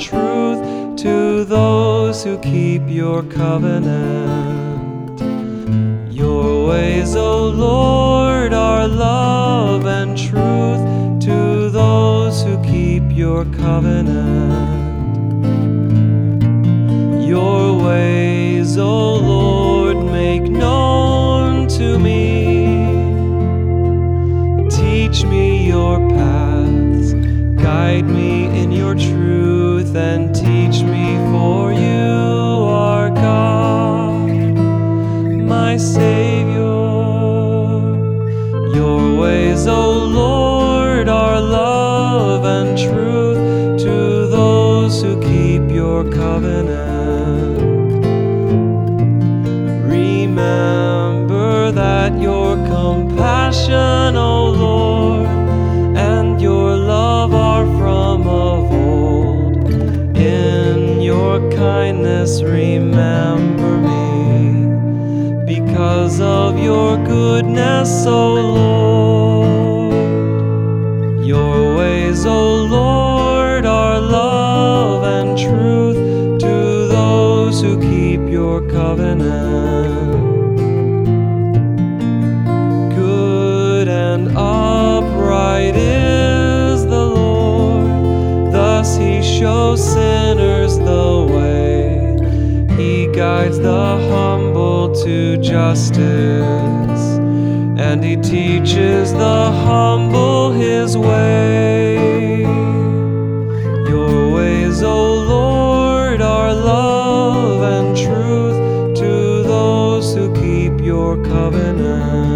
truth to those who keep your covenant. Your ways, O Lord, are love and truth to those who keep your covenant. Your ways, O Lord, make known to me. Teach me your paths, guide me in your truth, and teach me, for you are God, my Savior. Your ways, O Lord, are love and truth to those who keep your covenant. Remember that your compassion, O Lord, your kindness, remember me because of your goodness, O Lord. Your ways, O Lord, are love and truth to those who keep your covenant. Good and upright is the Lord, thus he shows sinners guides the humble to justice, and he teaches the humble his way. Your ways, O Lord, are love and truth to those who keep your covenant.